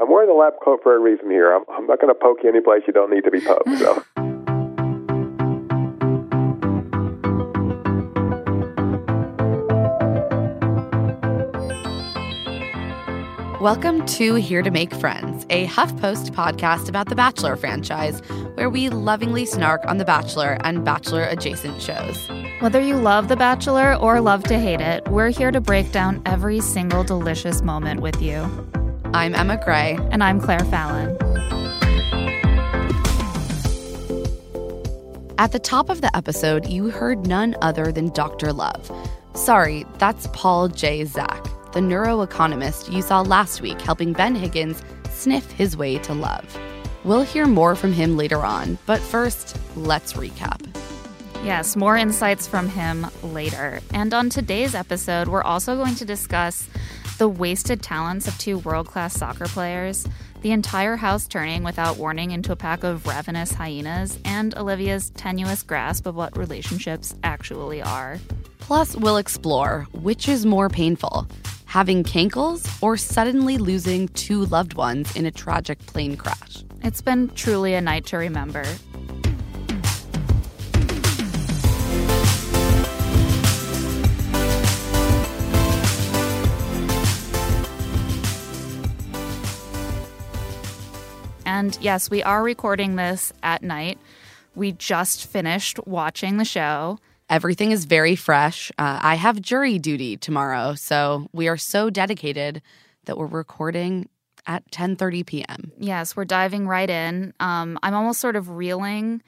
I'm wearing the lab coat for a reason here. I'm, I'm not going to poke you any place you don't need to be poked. So. Welcome to Here to Make Friends, a HuffPost podcast about the Bachelor franchise, where we lovingly snark on The Bachelor and Bachelor adjacent shows. Whether you love The Bachelor or love to hate it, we're here to break down every single delicious moment with you. I'm Emma Gray. And I'm Claire Fallon. At the top of the episode, you heard none other than Dr. Love. Sorry, that's Paul J. Zak, the neuroeconomist you saw last week helping Ben Higgins sniff his way to love. We'll hear more from him later on, but first, let's recap. Yes, more insights from him later. And on today's episode, we're also going to discuss the wasted talents of two world class soccer players, the entire house turning without warning into a pack of ravenous hyenas, and Olivia's tenuous grasp of what relationships actually are. Plus, we'll explore which is more painful having cankles or suddenly losing two loved ones in a tragic plane crash. It's been truly a night to remember. And yes, we are recording this at night. We just finished watching the show. Everything is very fresh. Uh, I have jury duty tomorrow, so we are so dedicated that we're recording at 10:30 p.m. Yes, we're diving right in. Um, I'm almost sort of reeling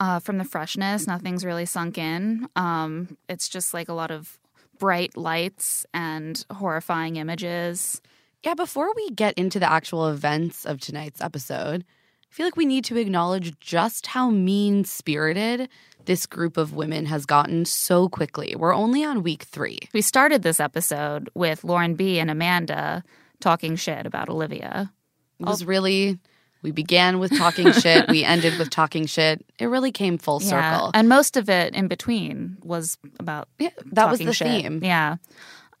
uh, from the freshness. Nothing's really sunk in. Um, it's just like a lot of bright lights and horrifying images. Yeah, before we get into the actual events of tonight's episode, I feel like we need to acknowledge just how mean spirited this group of women has gotten so quickly. We're only on week three. We started this episode with Lauren B and Amanda talking shit about Olivia. It was really, we began with talking shit, we ended with talking shit. It really came full Yeah, circle. and most of it in between was about Yeah, that was the shit. theme. Yeah.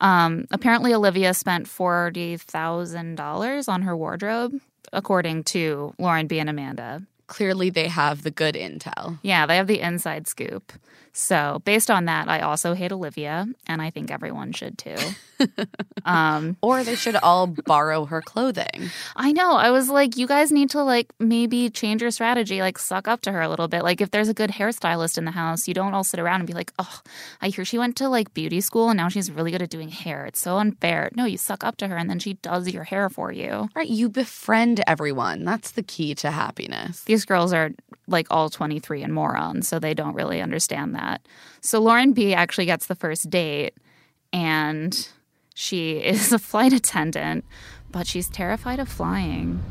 Um, apparently, Olivia spent forty thousand dollars on her wardrobe, according to Lauren B and Amanda. Clearly, they have the good intel. Yeah, they have the inside scoop. So, based on that, I also hate Olivia, and I think everyone should too. um, Or they should all borrow her clothing. I know. I was like, you guys need to like maybe change your strategy, like suck up to her a little bit. Like, if there's a good hairstylist in the house, you don't all sit around and be like, oh, I hear she went to like beauty school and now she's really good at doing hair. It's so unfair. No, you suck up to her and then she does your hair for you. Right? You befriend everyone. That's the key to happiness. These girls are like all 23 and morons, so they don't really understand that. So Lauren B actually gets the first date and she is a flight attendant, but she's terrified of flying.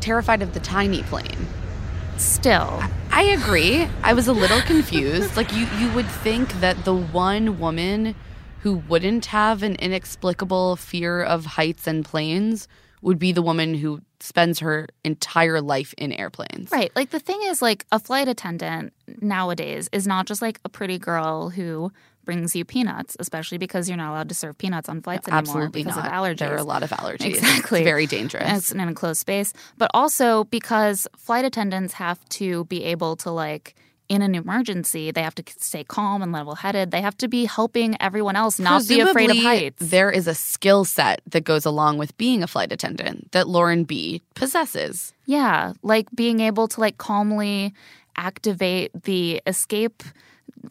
Terrified of the tiny plane. Still, I agree. I was a little confused. Like you you would think that the one woman who wouldn't have an inexplicable fear of heights and planes would be the woman who spends her entire life in airplanes. Right. Like the thing is, like a flight attendant nowadays is not just like a pretty girl who brings you peanuts, especially because you're not allowed to serve peanuts on flights anymore Absolutely because not. of allergies. There are a lot of allergies. Exactly. It's very dangerous. It's in an enclosed space, but also because flight attendants have to be able to like in an emergency, they have to stay calm and level headed. They have to be helping everyone else not be afraid of heights. There is a skill set that goes along with being a flight attendant that Lauren B possesses. Yeah, like being able to like calmly activate the escape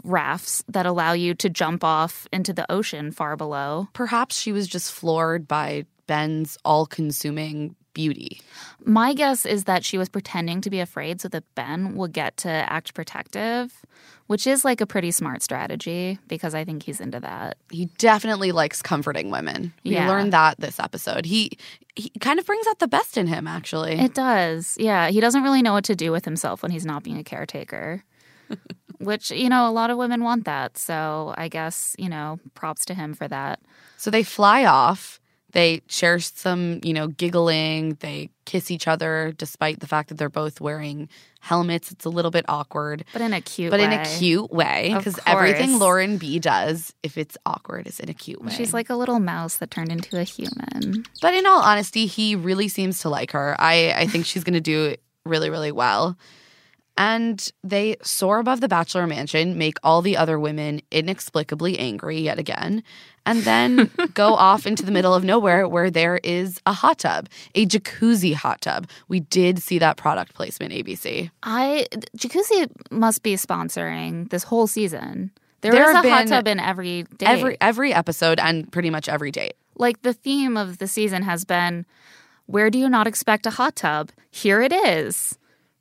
rafts that allow you to jump off into the ocean far below. Perhaps she was just floored by Ben's all-consuming beauty. My guess is that she was pretending to be afraid so that Ben would get to act protective, which is like a pretty smart strategy because I think he's into that. He definitely likes comforting women. We Yeah. learned that this episode. He he kind of brings out the best in him actually. It does. Yeah, he doesn't really know what to do with himself when he's not being a caretaker. Which, you know, a lot of women want that. So I guess, you know, props to him for that. So they fly off. They share some, you know, giggling. They kiss each other despite the fact that they're both wearing helmets. It's a little bit awkward, But in a cute but in a cute way because everything. Lauren B does, if it's awkward, is in a cute way. She's like a little mouse that turned into a human. But in all honesty, he really seems to like her. I, I think she's going to do really, really well. And they soar above the bachelor mansion, make all the other women inexplicably angry yet again, and then go off into the middle of nowhere where there is a hot tub, a jacuzzi hot tub. We did see that product placement, ABC. I Jacuzzi must be sponsoring this whole season. There there is a hot tub in every day. Every every episode and pretty much every date. like the theme of the season has been where do you not expect a hot tub? Here it is.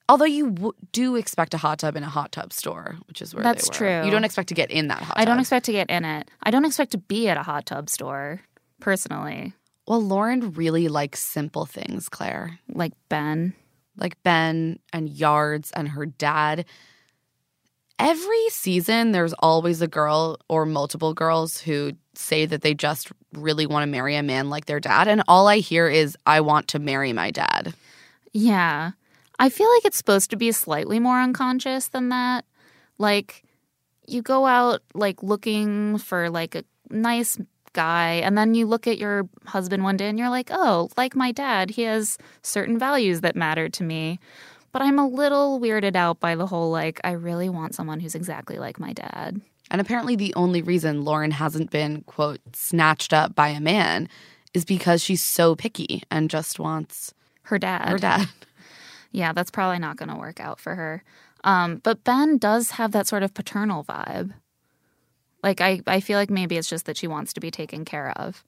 Although you w- do expect a hot tub in a hot tub store, which is where they That's were. true. You don't expect to get in that hot tub. I don't expect to get in it. I don't expect to be at a hot tub store personally, Well, Lauren really likes simple things, Claire. like Ben. Like Ben and Yards and her dad. Every season, there's always a girl or multiple girls who say that they just really want to marry a man like their dad. And all I hear is, I want to marry my dad. Yeah. I feel like it's supposed to be slightly more unconscious than that. Like you go out like looking for like a nice guy and then you look at your husband one day and you're like, "Oh, like my dad, he has certain values that matter to me." But I'm a little weirded out by the whole like I really want someone who's exactly like my dad. And apparently, the only reason Lauren hasn't been, quote, snatched up by a man is because she's so picky and just wants Her dad. her dad. Yeah, that's probably not going to work out for her. Um, but Ben does have that sort of paternal vibe. Like I, I feel like maybe it's just that she wants to be taken care of.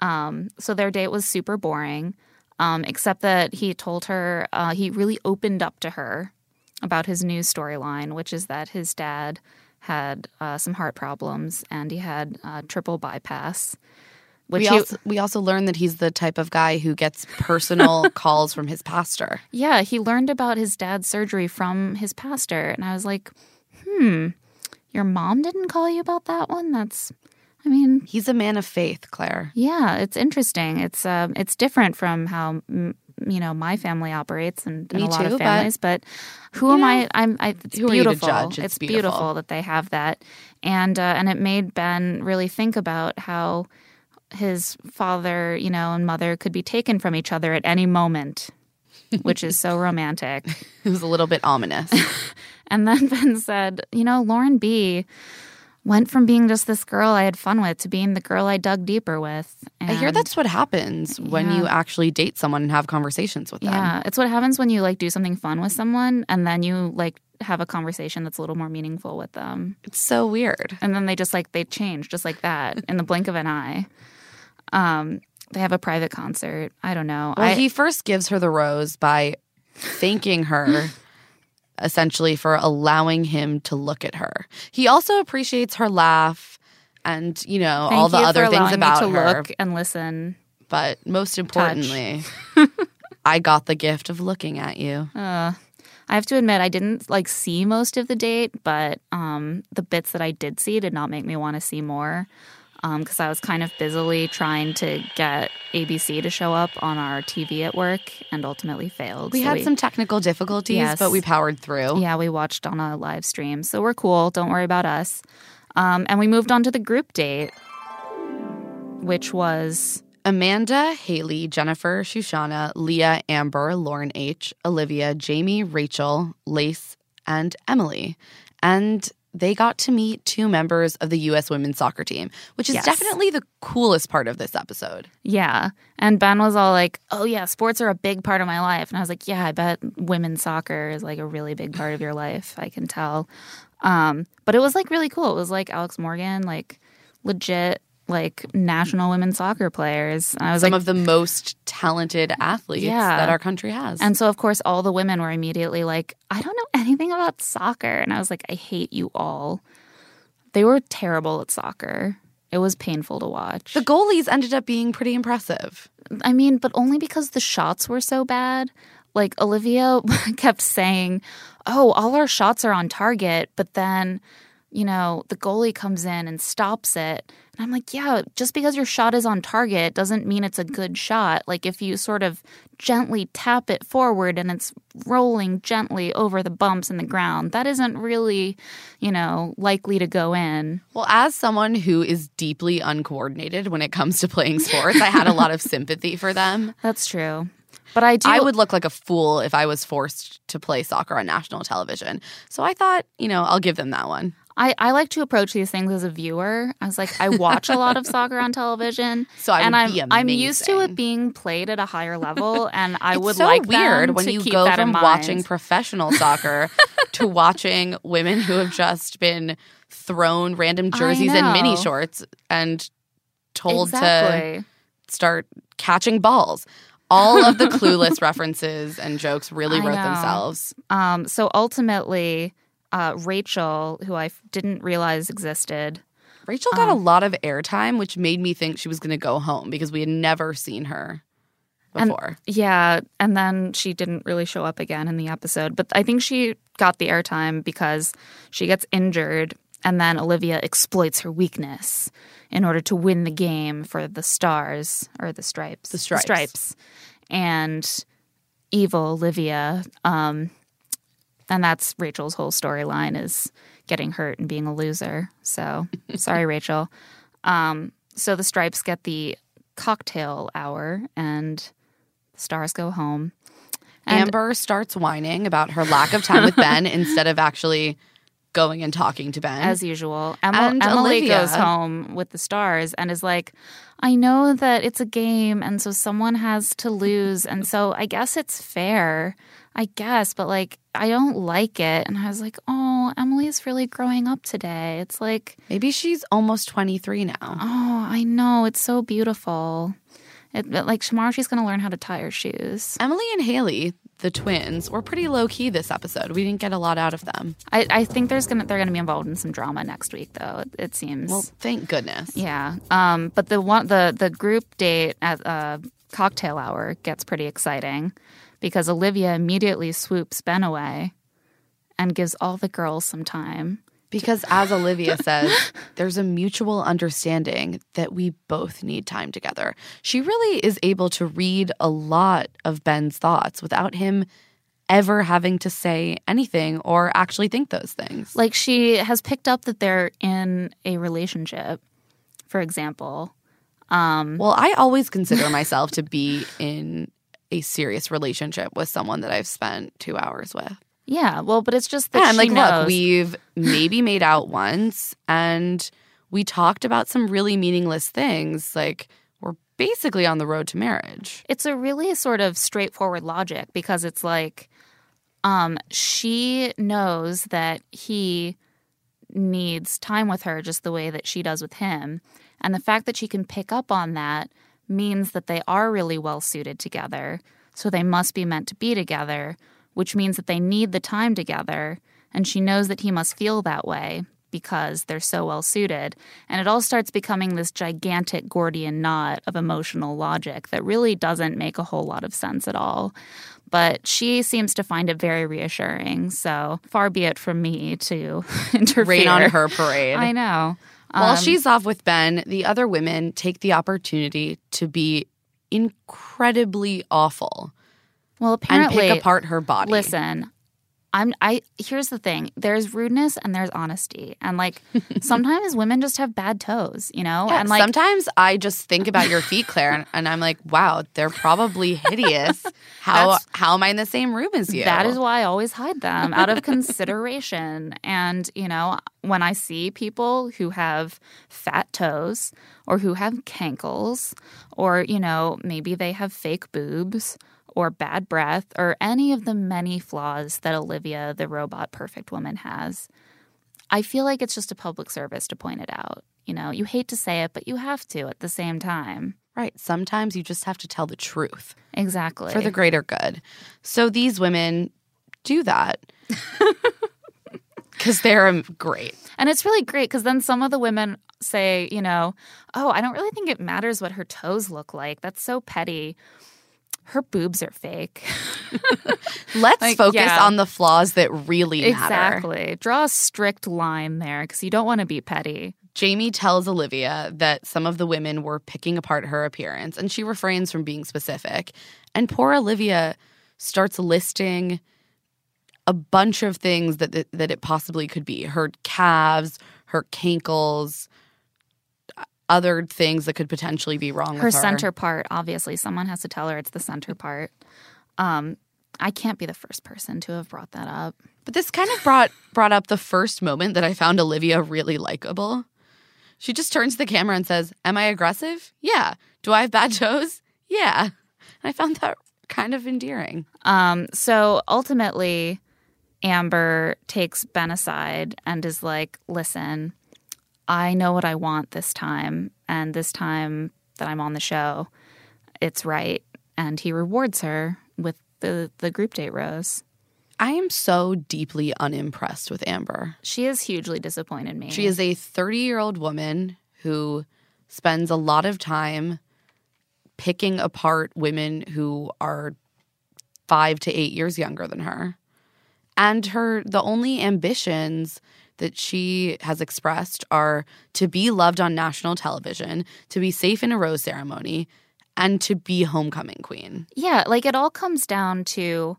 Um, so their date was super boring, um, except that he told her uh, he really opened up to her about his new storyline, which is that his dad had uh, some heart problems and he had uh, triple bypass. Which We he- also, we also learned that he's the type of guy who gets personal calls from his pastor. Yeah, he learned about his dad's surgery from his pastor. And I was like, hmm, your mom didn't call you about that one? That's, I mean, He's a man of faith, Claire. yeah, it's interesting. It's um, it's different from how mm, you know my family operates and, and Me a lot too, of but, families. But, who am know, I? I'm. I, it's who are you to beautiful. judge? It's beautiful. beautiful. that they have that, and uh, and it made Ben really think about how his father, you know, and mother could be taken from each other at any moment, which is so romantic. It was a little bit ominous. And then Ben said, You know, Lauren B went from being just this girl I had fun with to being the girl I dug deeper with. And I hear that's what happens when you actually date someone and have conversations with them. Yeah, it's what happens when you like do something fun with someone and then you like have a conversation that's a little more meaningful with them. It's so weird. And then they just like they change just like that in the blink of an eye. Um they have a private concert. I don't know. Well, I, he first gives her the rose by thanking her essentially for allowing him to look at her. He also appreciates her laugh and, you know, all the other things about to her. look and listen. But most importantly, I got the gift of looking at you. Uh, I have to admit, I didn't like see most of the date, but um, the bits that I did see did not make me want to see more because I was kind of busily trying to get ABC to show up on our TV at work and ultimately failed. We So had some technical difficulties, Yes. but we powered through. Yeah, we watched on a live stream. So we're cool. Don't worry about us. Um, and we moved on to the group date, which was Amanda, Haley, Jennifer, Shoshana, Leah, Amber, Lauren H., Olivia, Jamie, Rachel, Lace, and Emily. and they got to meet two members of the U.S. women's soccer team, which is Yes. definitely the coolest part of this episode. Yeah. And Ben was all like, oh, yeah, sports are a big part of my life. And I was like, yeah, I bet women's soccer is like a really big part of your life. I can tell. Um, but it was like really cool. It was like Alex Morgan, like legit, like national women's soccer players. And I was Some like, of the most talented athletes Yeah. that our country has. and so, of course, all the women were immediately like, I don't know anything about soccer. And I was like, I hate you all. They were terrible at soccer. It was painful to watch. the goalies ended up being pretty impressive. I mean, but only because the shots were so bad. Like Olivia kept saying, "Oh, all our shots are on target," but then, you know, the goalie comes in and stops it. And I'm like, "Yeah, just because your shot is on target doesn't mean it's a good shot. Like if you sort of gently tap it forward and it's rolling gently over the bumps in the ground, that isn't really, you know, likely to go in." Well, as someone who is deeply uncoordinated when it comes to playing sports, I had a lot of sympathy for them. That's true. But I do I would look like a fool if I was forced to play soccer on national television. So I thought, you know, I'll give them that one. I, I like to approach these things as a viewer. I was like, I watch a lot of soccer on television, So I and would I'm I'm used to it being played at a higher level, and I It's would so like weird when to you go from watching professional soccer to watching women who have just been thrown random jerseys and mini shorts and told to start catching balls. All of the clueless references and jokes really I wrote know. themselves. Um, so ultimately, uh, Rachel, who I f- didn't realize existed, Rachel got a lot of airtime, which made me think she was going to go home because we had never seen her And- before. Yeah, and then she didn't really show up again in the episode. But I think she got the airtime because she gets injured, and then Olivia exploits her weakness in order to win the game for the stars or the stripes. The stripes. stripes. And evil Olivia. Um, and that's Rachel's whole storyline is getting hurt and being a loser. So sorry, Rachel. Um, so the stripes get the cocktail hour and the stars go home. And Amber starts whining about her lack of time with Ben instead of actually going and talking to Ben. as usual, Emma, And Emily Olivia. goes home with the stars and is like, I know that it's a game and so someone has to lose. And so I guess it's fair. I guess, but like, I don't like it. And I was like, oh, Emily's really growing up today. It's like, Maybe she's almost 23 now. oh, I know. It's so beautiful. It, like, tomorrow she's going to learn how to tie her shoes. Emily and Haley, the twins, were pretty low key this episode. We didn't get a lot out of them. I, I think there's gonna they're gonna be involved in some drama next week, though. It, it seems. Well, thank goodness. Yeah. Um, but the one the the group date at uh, cocktail hour gets pretty exciting because Olivia immediately swoops Ben away and gives all the girls some time. Because as Olivia says, there's a mutual understanding that we both need time together. She really is able to read a lot of Ben's thoughts without him ever having to say anything or actually think those things. Like she has picked up that they're in a relationship, for example. Um, well, I always consider myself to be in a serious relationship with someone that I've spent two hours with. Yeah. Well, but it's just that Yeah, and she like, knows. look, we've maybe made out once and we talked about some really meaningless things. Like, we're basically on the road to marriage. it's a really sort of straightforward logic because it's like um she knows that he needs time with her just the way that she does with him and the fact that she can pick up on that means that they are really well suited together so they must be meant to be together which means that they need the time together and she knows that he must feel that way because they're so well suited. And it all starts becoming this gigantic Gordian knot of emotional logic that really doesn't make a whole lot of sense at all. But she seems to find it very reassuring. So far be it from me to interfere. Rain on her parade. I know. While Um, she's off with Ben, the other women take the opportunity to be incredibly awful well, apparently, and pick apart her body. Listen, I'm I here's the thing. There's rudeness and there's honesty. And like sometimes women just have bad toes, you know? Yeah, and like sometimes I just think about your feet, Claire, and, and I'm like, wow, they're probably hideous. How how am I in the same room as you? That is why I always hide them out of consideration. And, you know, when I see people who have fat toes or who have cankles or, you know, maybe they have fake boobs or bad breath or any of the many flaws that Olivia, the robot perfect woman, has, I feel like it's just a public service to point it out. You know, you hate to say it, but you have to at the same time. right. Sometimes you just have to tell the truth Exactly. for the greater good. So these women do that because they're um, great. And it's really great because then some of the women say, you know, oh, I don't really think it matters what her toes look like. That's so petty. Her boobs are fake. Let's Like, focus yeah. on the flaws that really matter. exactly. Draw a strict line there because you don't want to be petty. Jamie tells Olivia that some of the women were picking apart her appearance, and she refrains from being specific. And poor Olivia starts listing a bunch of things that that, that it possibly could be: her calves, her cankles, other things that could potentially be wrong Her with her. center part, obviously, someone has to tell her it's the center part. Um, I can't be the first person to have brought that up. But this kind of brought brought up the first moment that I found Olivia really likable. She just turns to the camera and says, "Am I aggressive? Yeah. Do I have bad toes? Yeah." And I found that kind of endearing. Um, so ultimately, Amber takes Ben aside and is like, listen, I know what I want this time. And this time that I'm on the show, it's right. And he rewards her with the, the group date rose. I am so deeply unimpressed with Amber. She has hugely disappointed me. She is a 30-year-old woman who spends a lot of time picking apart women who are 5 to 8 years younger than her. And her the only ambitions that she has expressed are to be loved on national television, to be safe in a rose ceremony, and to be homecoming queen. Yeah, like it all comes down to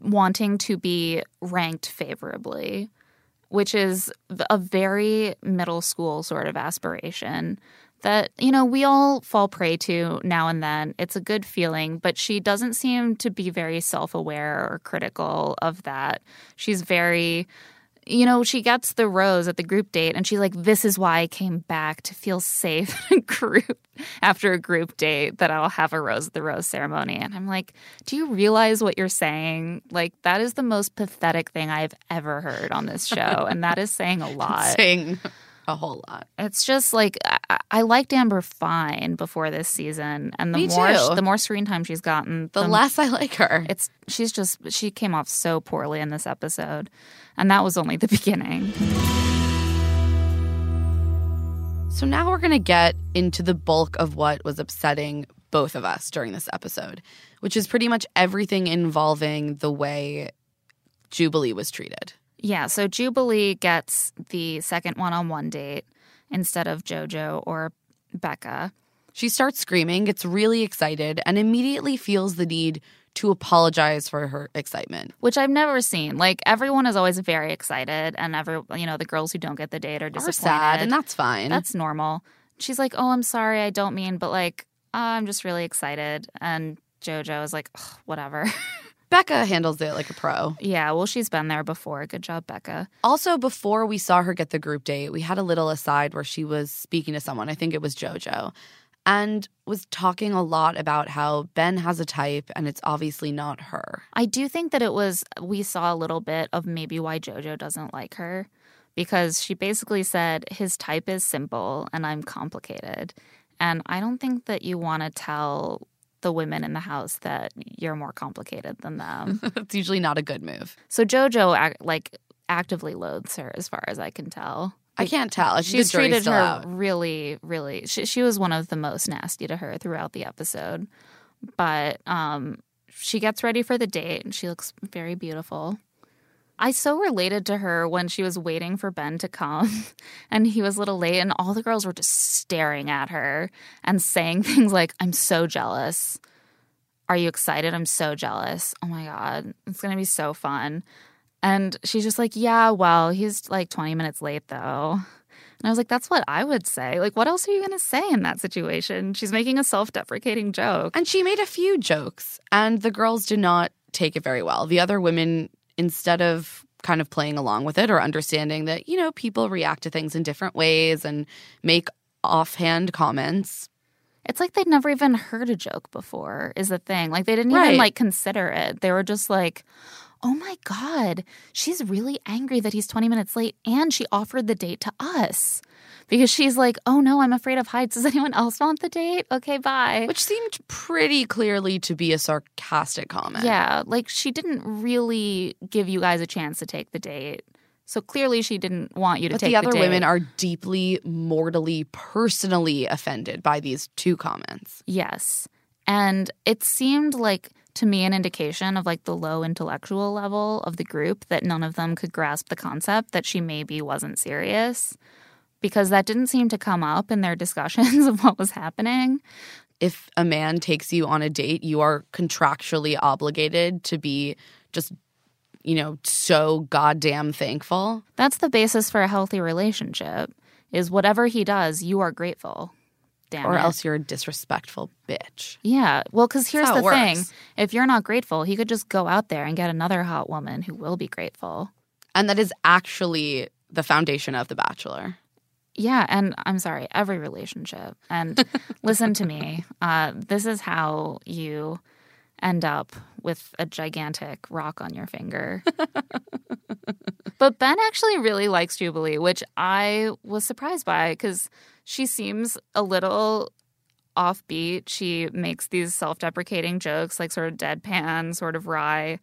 wanting to be ranked favorably, which is a very middle school sort of aspiration that, you know, we all fall prey to now and then. It's a good feeling, but she doesn't seem to be very self aware or critical of that. She's very you know, she gets the rose at the group date and she's like, This is why I came back to feel safe in group after a group date that I'll have a rose at the rose ceremony. And I'm like, Do you realize what you're saying? Like, that is the most pathetic thing I've ever heard on this show. and that is saying a lot. Saying a whole lot. It's just like I, I liked Amber fine before this season, and the Me more the more screen time she's gotten, The less I like her. it's she's just she came off so poorly in this episode, and that was only the beginning. So now we're going to get into the bulk of what was upsetting both of us during this episode, which is pretty much everything involving the way Jubilee was treated. Yeah, so Jubilee gets the second one-on-one date instead of JoJo or Becca. She starts screaming, gets really excited, and immediately feels the need to apologize for her excitement. which I've never seen. Like everyone is always very excited, and every you know the girls who don't get the date are disappointed. sad, and that's fine. that's normal. She's like, "Oh, I'm sorry, I don't mean," but like, oh, I'm just really excited. And JoJo is like, "Whatever." Becca handles it like a pro. yeah, well, she's been there before. Good job, Becca. Also, before we saw her get the group date, we had a little aside where she was speaking to someone. I think it was JoJo. And was talking a lot about how Ben has a type and it's obviously not her. I do think that it was we saw a little bit of maybe why JoJo doesn't like her because she basically said his type is simple and I'm complicated. And I don't think that you want to tell the women in the house that you're more complicated than them. it's usually not a good move. so JoJo like actively loathes her as far as I can tell. I can't tell. She's treated her out. really, really. She, she was one of the most nasty to her throughout the episode. But um, she gets ready for the date and she looks very beautiful. I so related to her when she was waiting for Ben to come and he was a little late, and all the girls were just staring at her and saying things like, I'm so jealous. Are you excited? I'm so jealous. Oh my God. It's going to be so fun. And she's just like, Yeah, well, he's like 20 minutes late though. And I was like, That's what I would say. Like, what else are you going to say in that situation? She's making a self deprecating joke. And she made a few jokes, and the girls did not take it very well. The other women, instead of kind of playing along with it or understanding that, you know, people react to things in different ways and make offhand comments. It's like they'd never even heard a joke before, is the thing. Like, they didn't Right. even like consider it. They were just like, Oh my God, she's really angry that he's 20 minutes late and she offered the date to us. Because she's like, Oh no, I'm afraid of heights. Does anyone else want the date? Okay, bye. Which seemed pretty clearly to be a sarcastic comment. Yeah, like she didn't really give you guys a chance to take the date. So clearly she didn't want you to But take the date. The other date. women are deeply, mortally, personally offended by these two comments. Yes. And it seemed like to me an indication of like the low intellectual level of the group that none of them could grasp the concept that she maybe wasn't serious because that didn't seem to come up in their discussions of what was happening. If a man takes you on a date, you are contractually obligated to be just, you know, so goddamn thankful. That's the basis for a healthy relationship is whatever he does, you are grateful. Damn Or it. else you're a disrespectful bitch. Yeah. Well, because here's the thing if you're not grateful, he could just go out there and get another hot woman who will be grateful. And that is actually the foundation of The Bachelor. Yeah. And I'm sorry, every relationship. And listen to me. Uh, this is how you end up with a gigantic rock on your finger. but Ben actually really likes Jubilee, which I was surprised by because she seems a little offbeat. She makes these self deprecating jokes, like sort of deadpan, sort of wry.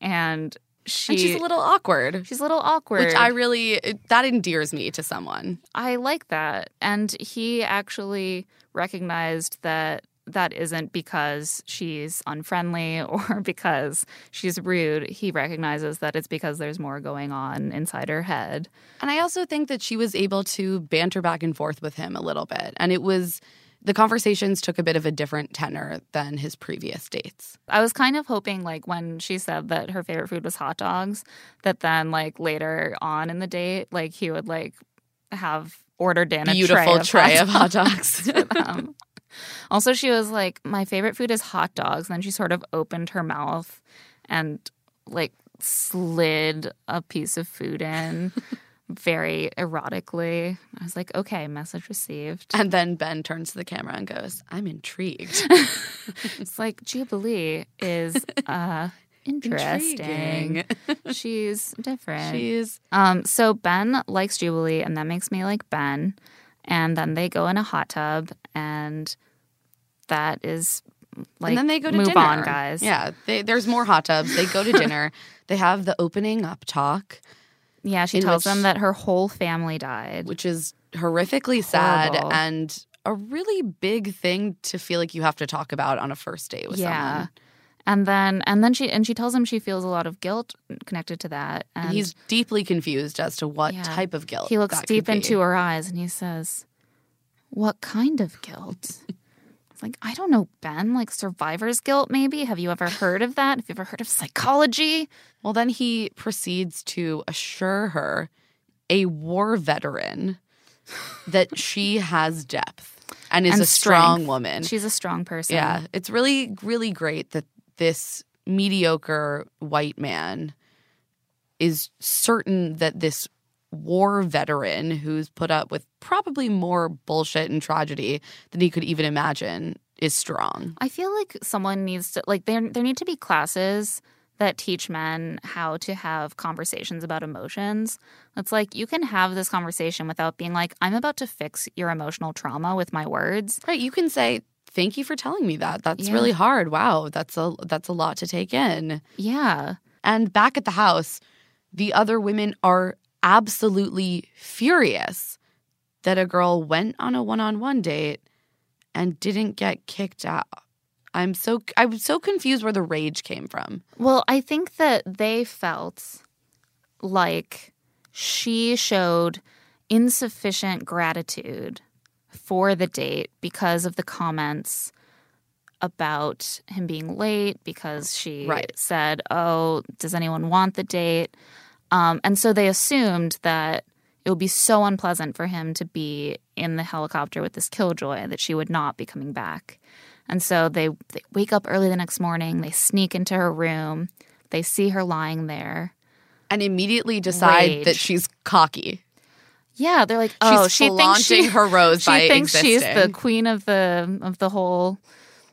And she, and she's a little awkward. she's a little awkward. Which I really, that endears me to someone. I like that. And he actually recognized that that isn't because she's unfriendly or because she's rude. He recognizes that it's because there's more going on inside her head. And I also think that she was able to banter back and forth with him a little bit. And it was, the conversations took a bit of a different tenor than his previous dates. I was kind of hoping, like, when she said that her favorite food was hot dogs, that then, like, later on in the date, like, he would, like, have ordered in a Beautiful tray of hot dogs dogs. for them. Also, she was like, "My favorite food is hot dogs." And then she sort of opened her mouth and like slid a piece of food in very erotically. I was like, "Okay, message received." And then Ben turns to the camera and goes, I'm intrigued. It's like Jubilee is uh interesting. She's different. She's Um, so Ben likes Jubilee, and that makes me like Ben. And then they go in a hot tub, and that is like and then they go to move dinner. on, guys. Yeah, they, there's more hot tubs. They go to dinner. they have the opening up talk, yeah. She tells which- them that her whole family died. which is horrifically sad Horrible. and a really big thing to feel like you have to talk about on a first date with yeah. someone. And then and then she and she tells him she feels a lot of guilt connected to that. And he's deeply confused as to what Yeah. type of guilt. he looks deep into her eyes and he says, What kind of guilt? It's like, I don't know, Ben. Like survivor's guilt, maybe? Have you ever heard of that? Have you ever heard of psychology? Well, then he proceeds to assure her, a war veteran, that she has depth and is And a strong strength. woman. She's a strong person. Yeah, it's really, really great that this mediocre white man is certain that this war veteran who's put up with probably more bullshit and tragedy than he could even imagine is strong. I feel like someone needs to like there there need to be classes that teach men how to have conversations about emotions. It's like you can have this conversation without being like I'm about to fix your emotional trauma with my words. Right, you can say thank you for telling me that. That's Yeah. really hard. Wow, that's a that's a lot to take in. Yeah. And back at the house, the other women are absolutely furious that a girl went on a one-on-one date and didn't get kicked out. I'm so I was so confused where the rage came from. Well, I think that they felt like she showed insufficient gratitude for the date because of the comments about him being late because she Right. said, "Oh, does anyone want the date?" Um, and so they assumed that it would be so unpleasant for him to be in the helicopter with this killjoy that she would not be coming back. And so they, they wake up early the next morning. They sneak into her room. They see her lying there. And immediately decide Rage. that she's cocky. Yeah, they're like, oh, she thinks she her rose she by thinks she's the queen of the of the whole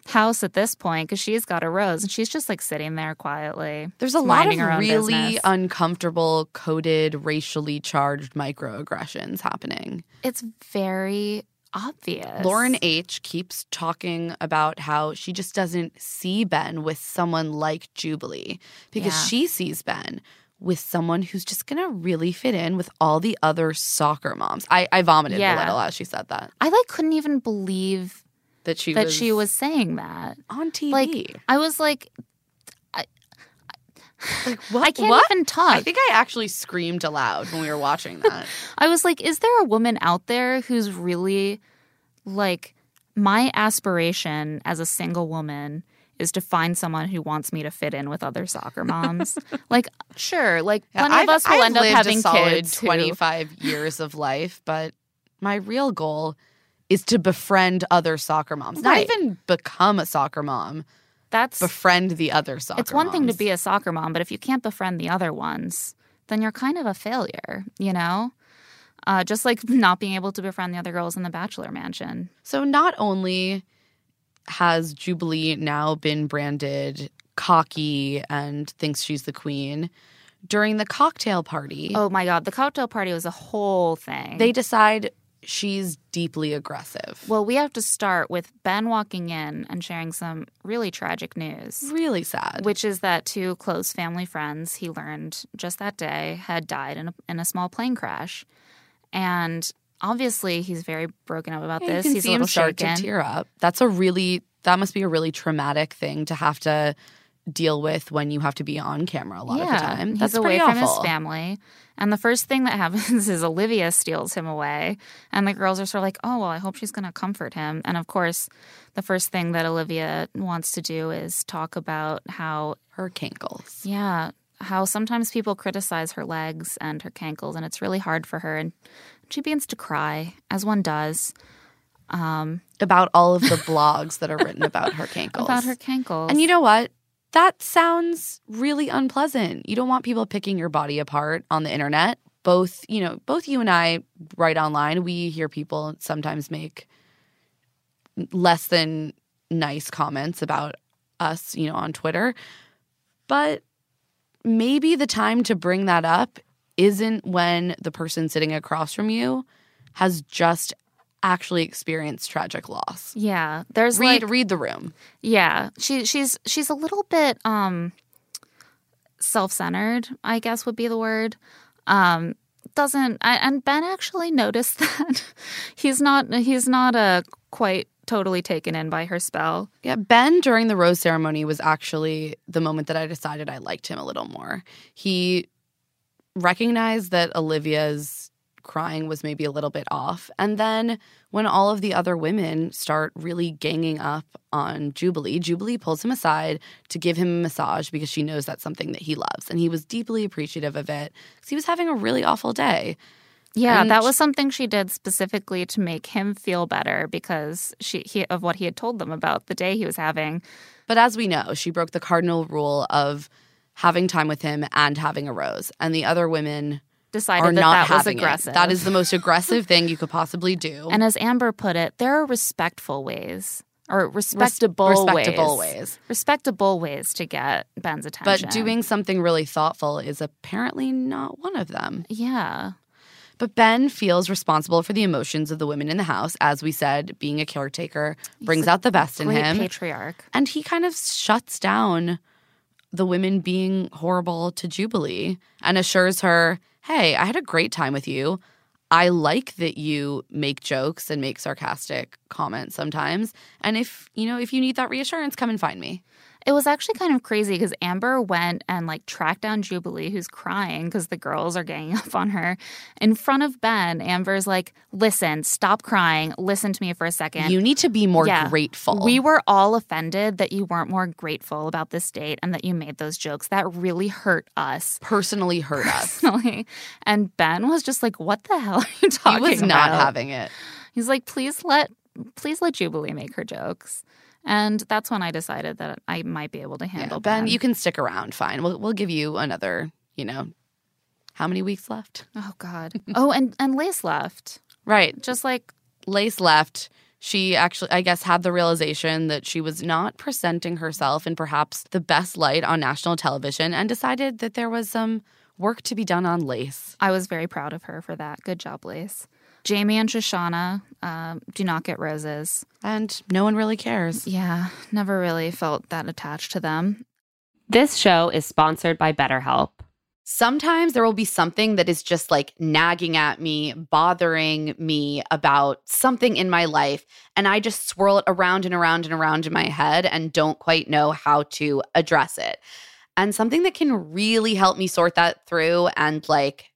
house at this point because she's got a rose and she's just like sitting there quietly. There's a lot of really business. uncomfortable, coded, racially charged microaggressions happening. it's very obvious. Lauren H keeps talking about how she just doesn't see Ben with someone like Jubilee because Yeah. she sees Ben with someone who's just gonna really fit in with all the other soccer moms. I, I vomited Yeah. a little as she said that. I like couldn't even believe That she that was she was saying that. on TV. Like I was like, Like, what? I can't what? even talk. I think I actually screamed aloud when we were watching that. I was like, is there a woman out there who's really like my aspiration as a single woman is to find someone who wants me to fit in with other soccer moms? like, sure, like Yeah, plenty of us will I've end up having kids. 25 years of life, but my real goal is to befriend other soccer moms. Not even become a soccer mom, that's befriend the other soccer it's one thing to be a soccer mom, but if you can't befriend the other ones, then you're kind of a failure, you know? Uh, just like not being able to befriend the other girls in the bachelor mansion. So not only has Jubilee now been branded cocky and thinks she's the queen, during the cocktail party, Oh my god, the cocktail party was a whole thing. they decide she's deeply aggressive. Well, we have to start with Ben walking in and sharing some really tragic news, really sad. which is that two close family friends he learned just that day had died in a, in a small plane crash. And obviously, he's very broken up about Yeah, this. You can he's see a little him start shaken. to tear up. That's a really that must be a really traumatic thing to have to deal with when you have to be on camera a lot of the time. That's He's away pretty from his family. And the first thing that happens is Olivia steals him away. And the girls are sort of like, oh, well, I hope she's going to comfort him. And of course, the first thing that Olivia wants to do is talk about how Her cankles. Yeah, how sometimes people criticize her legs and her cankles, and it's really hard for her. And she begins to cry, as one does, um, About all of the blogs that are written about her cankles. about her cankles. And you know what? That sounds really unpleasant. You don't want people picking your body apart on the internet. Both, you know, both you and I write online. We hear people sometimes make less than nice comments about us, you know, on Twitter. But maybe the time to bring that up isn't when the person sitting across from you has just actually experienced tragic loss. yeah, there's Read like, read the room. yeah, she she's she's a little bit um self-centered, I guess would be the word. Um doesn't I, and Ben actually noticed that he's not he's not uh, quite totally taken in by her spell. Yeah, Ben during the rose ceremony was actually the moment that I decided I liked him a little more. He recognized that Olivia's crying was maybe a little bit off. And then when all of the other women start really ganging up on Jubilee, Jubilee pulls him aside to give him a massage because she knows that's something that he loves. And he was deeply appreciative of it because he was having a really awful day. Yeah, And that was something she did specifically to make him feel better because she he, of what he had told them about the day he was having. But as we know, she broke the cardinal rule of having time with him and having a rose. And the other women Decided are that not that was aggressive. it. That is the most aggressive thing you could possibly do. and as Amber put it, there are respectful ways or respectable, respectable ways, ways. respectable ways to get Ben's attention. but doing something really thoughtful is apparently not one of them. yeah, But Ben feels responsible for the emotions of the women in the house. As we said, being a caretaker brings out the best in him. patriarch. and he kind of shuts down the women being horrible to Jubilee and assures her, "Hey, I had a great time with you. I like that you make jokes and make sarcastic comments sometimes. And if, you know, if you need that reassurance, come and find me." It was actually kind of crazy because Amber went and like tracked down Jubilee, who's crying because the girls are ganging up on her. In front of Ben, Amber's like, listen, stop crying. Listen to me for a second. You need to be more Yeah. grateful. We were all offended that you weren't more grateful about this date and that you made those jokes. That really hurt us. personally hurt us. And Ben was just like, "What the hell are you talking about? he was not about?" having it. He's like, "Please let, please let Jubilee make her jokes." And that's when I decided that I might be able to Yeah, handle ben, Ben. you can stick around. Fine. We'll we'll give you another. You know, how many weeks left? Oh God. oh, and and Lace left. Right. Just like Lace left. She actually, I guess, had the realization that she was not presenting herself in perhaps the best light on national television and decided that there was some work to be done on Lace. I was very proud of her for that. Good job, Lace. Jamie and Shoshana um, do not get roses. And no one really cares. Yeah, never really felt that attached to them. This show is sponsored by BetterHelp. Sometimes there will be something that is just like nagging at me, bothering me about something in my life. And I just swirl it around and around and around in my head and don't quite know how to address it. And something that can really help me sort that through and like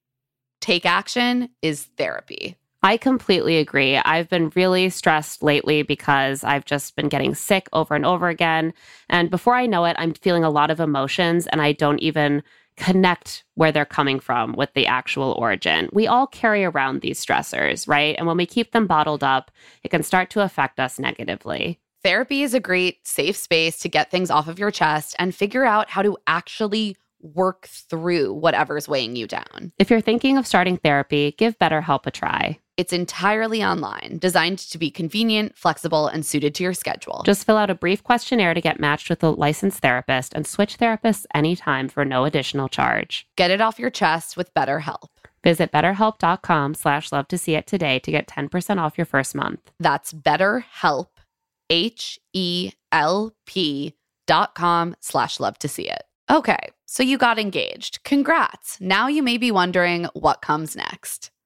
take action is therapy. I completely agree. I've been really stressed lately because I've just been getting sick over and over again. And before I know it, I'm feeling a lot of emotions and I don't even connect where they're coming from with the actual origin. We all carry around these stressors, right? And when we keep them bottled up, it can start to affect us negatively. Therapy is a great safe space to get things off of your chest and figure out how to actually work through whatever's weighing you down. If you're thinking of starting therapy, give BetterHelp a try. It's entirely online, designed to be convenient, flexible, and suited to your schedule. Just fill out a brief questionnaire to get matched with a licensed therapist and switch therapists anytime for no additional charge. get it off your chest with BetterHelp. Visit betterhelp.com slash love to see it today to get 10% off your first month. That's BetterHelp, H E L P dot com slash love to see it. Okay, so you got engaged. Congrats. Now you may be wondering what comes next.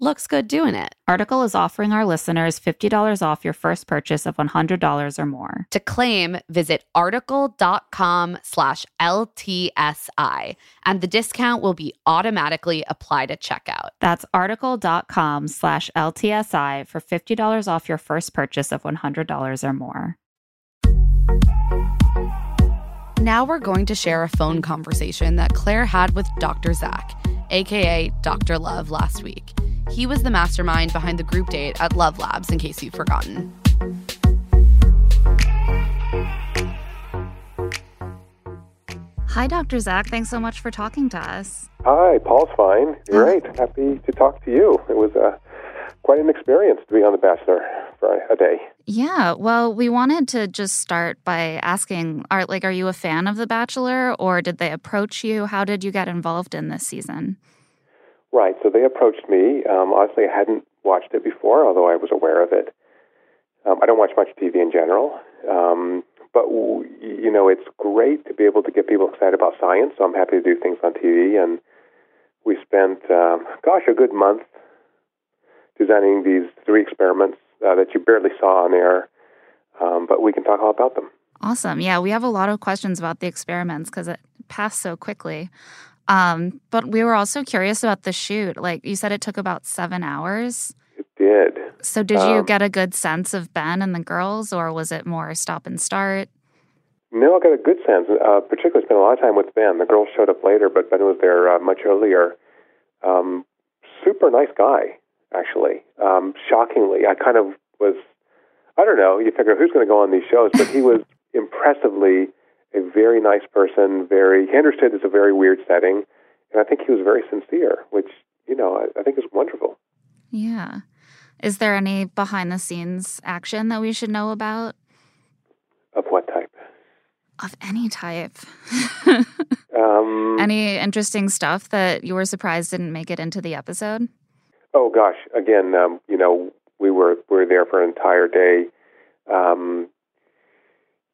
looks good doing it. Article is offering our listeners $50 off your first purchase of $100 or more. To claim, visit article.com slash LTSI, and the discount will be automatically applied at checkout. That's article.com slash LTSI for $50 off your first purchase of $100 or more. Now we're going to share a phone conversation that Claire had with Dr. Zak, aka Dr. Love, last week. He was the mastermind behind the group date at Love Labs, in case you've forgotten. Hi, Dr. Zak. Thanks so much for talking to us. Hi, Paul's fine. Great. Happy to talk to you. It was uh, quite an experience to be on The Bachelor for a day. Yeah. Well, we wanted to just start by asking are like are you a fan of The Bachelor or did they approach you? How did you get involved in this season? Right. So they approached me. Um, honestly, I hadn't watched it before, although I was aware of it. Um, I don't watch much TV in general. Um, but, you know, it's great to be able to get people excited about science. So I'm happy to do things on TV. And we spent, um, gosh, a good month designing these three experiments uh, that you barely saw on air. Um, but we can talk all about them. Awesome. Yeah, we have a lot of questions about the experiments because it passed so quickly. Um, but we were also curious about the shoot. Like you said, it took about seven hours. It did. So did you Um, get a good sense of Ben and the girls, or was it more stop and start? No, I got a good sense. Uh, particularly, spent a lot of time with Ben. The girls showed up later, but Ben was there uh, much earlier. Um, super nice guy, actually. Um, shockingly, I kind of was. I don't know. You figure who's going to go on these shows, but he was impressively a very nice person. Very he understood it's a very weird setting, and I think he was very sincere, which you know I, I think is wonderful. Yeah. Is there any behind the scenes action that we should know about? Of what type? Of any type. Um, any interesting stuff that you were surprised didn't make it into the episode? Oh gosh, again, um, you know, we were we were there for an entire day. Um,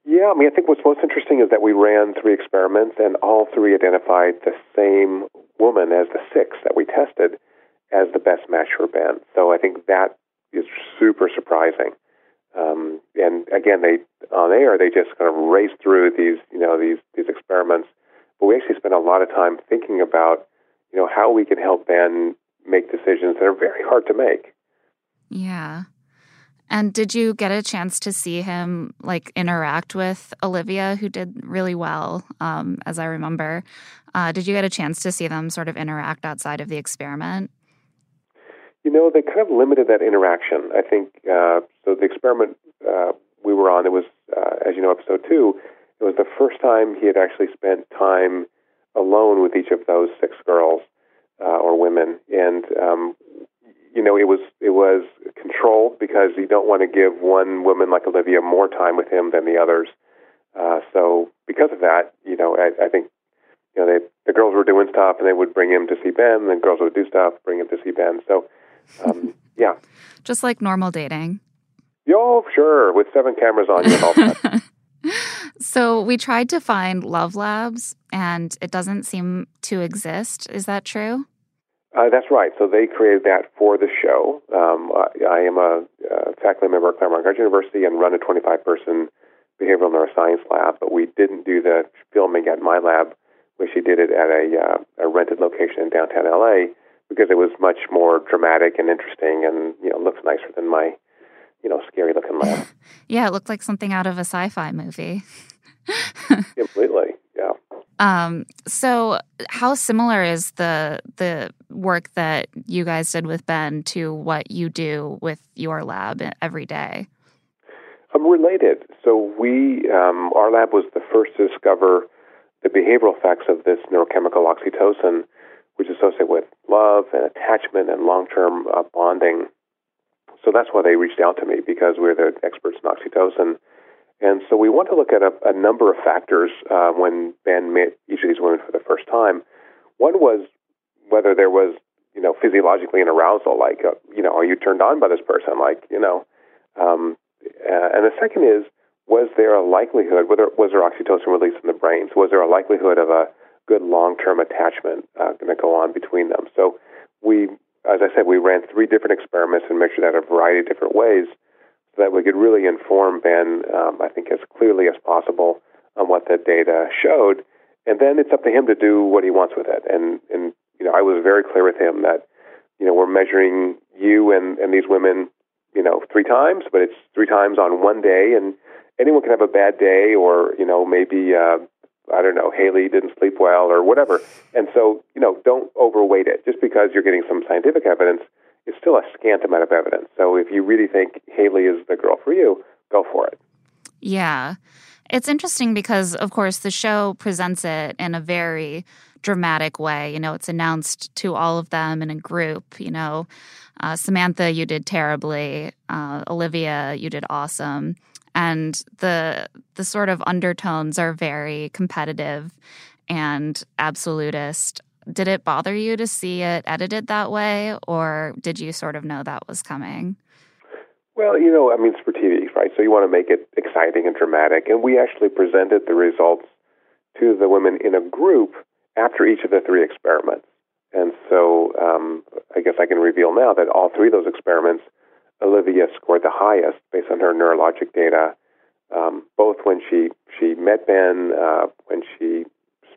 yeah, I mean, I think what's most interesting is that we ran three experiments, and all three identified the same woman as the six that we tested as the best match for Ben. So I think that is super surprising. Um, and again, they on air they just kind of raced through these, you know, these these experiments. But we actually spent a lot of time thinking about, you know, how we can help Ben make decisions that are very hard to make. Yeah. And did you get a chance to see him like interact with Olivia, who did really well, um, as I remember? Uh, did you get a chance to see them sort of interact outside of the experiment? You know, they kind of limited that interaction. I think uh, so. The experiment uh, we were on, it was, uh, as you know, episode two. It was the first time he had actually spent time alone with each of those six girls uh, or women, and um, you know, it was it was controlled because you don't want to give one woman like Olivia more time with him than the others. Uh, so because of that, you know, I, I think you know they the girls were doing stuff and they would bring him to see Ben, and the girls would do stuff, bring him to see Ben. So um, yeah, Just like normal dating. yo, sure, with seven cameras on you. all. So we tried to find Love Labs and it doesn't seem to exist. Is that true? Uh, that's right. So they created that for the show. Um, I, I am a uh, faculty member at Claremont Graduate University and run a 25-person behavioral neuroscience lab. But we didn't do the filming at my lab. We actually did it at a, uh, a rented location in downtown LA because it was much more dramatic and interesting, and you know looks nicer than my you know scary-looking lab. Yeah, it looked like something out of a sci fi movie. Completely. Yeah. Um, so how similar is the the work that you guys did with Ben to what you do with your lab every day? Um, related. So we, um, our lab was the first to discover the behavioral effects of this neurochemical oxytocin, which is associated with love and attachment and long-term uh, bonding. So that's why they reached out to me because we're the experts in oxytocin. And so we want to look at a, a number of factors uh, when Ben met each of these women for the first time. One was whether there was, you know, physiologically an arousal, like, uh, you know, are you turned on by this person? Like, you know, um, uh, and the second is, was there a likelihood, whether was there oxytocin released in the brain? So was there a likelihood of a good long-term attachment uh, going to go on between them? So we, as I said, we ran three different experiments and measured that a variety of different ways that we could really inform Ben, um, I think, as clearly as possible on what the data showed. And then it's up to him to do what he wants with it. And, and you know, I was very clear with him that, you know, we're measuring you and, and these women, you know, three times, but it's three times on one day. And anyone can have a bad day or, you know, maybe, uh, I don't know, Haley didn't sleep well or whatever. And so, you know, don't overweight it. Just because you're getting some scientific evidence, it's still a scant amount of evidence. So if you really think Haley is the girl for you, go for it. Yeah. It's interesting because, of course, the show presents it in a very dramatic way. You know, it's announced to all of them in a group. You know, uh, Samantha, you did terribly. Uh, Olivia, you did awesome. And the the sort of undertones are very competitive and absolutist. Did it bother you to see it edited that way, or did you sort of know that was coming? Well, you know, I mean, it's for TV, right? So you want to make it exciting and dramatic. And we actually presented the results to the women in a group after each of the three experiments. And so um, I guess I can reveal now that all three of those experiments, Olivia scored the highest based on her neurologic data, um, both when she, she met Ben, uh, when she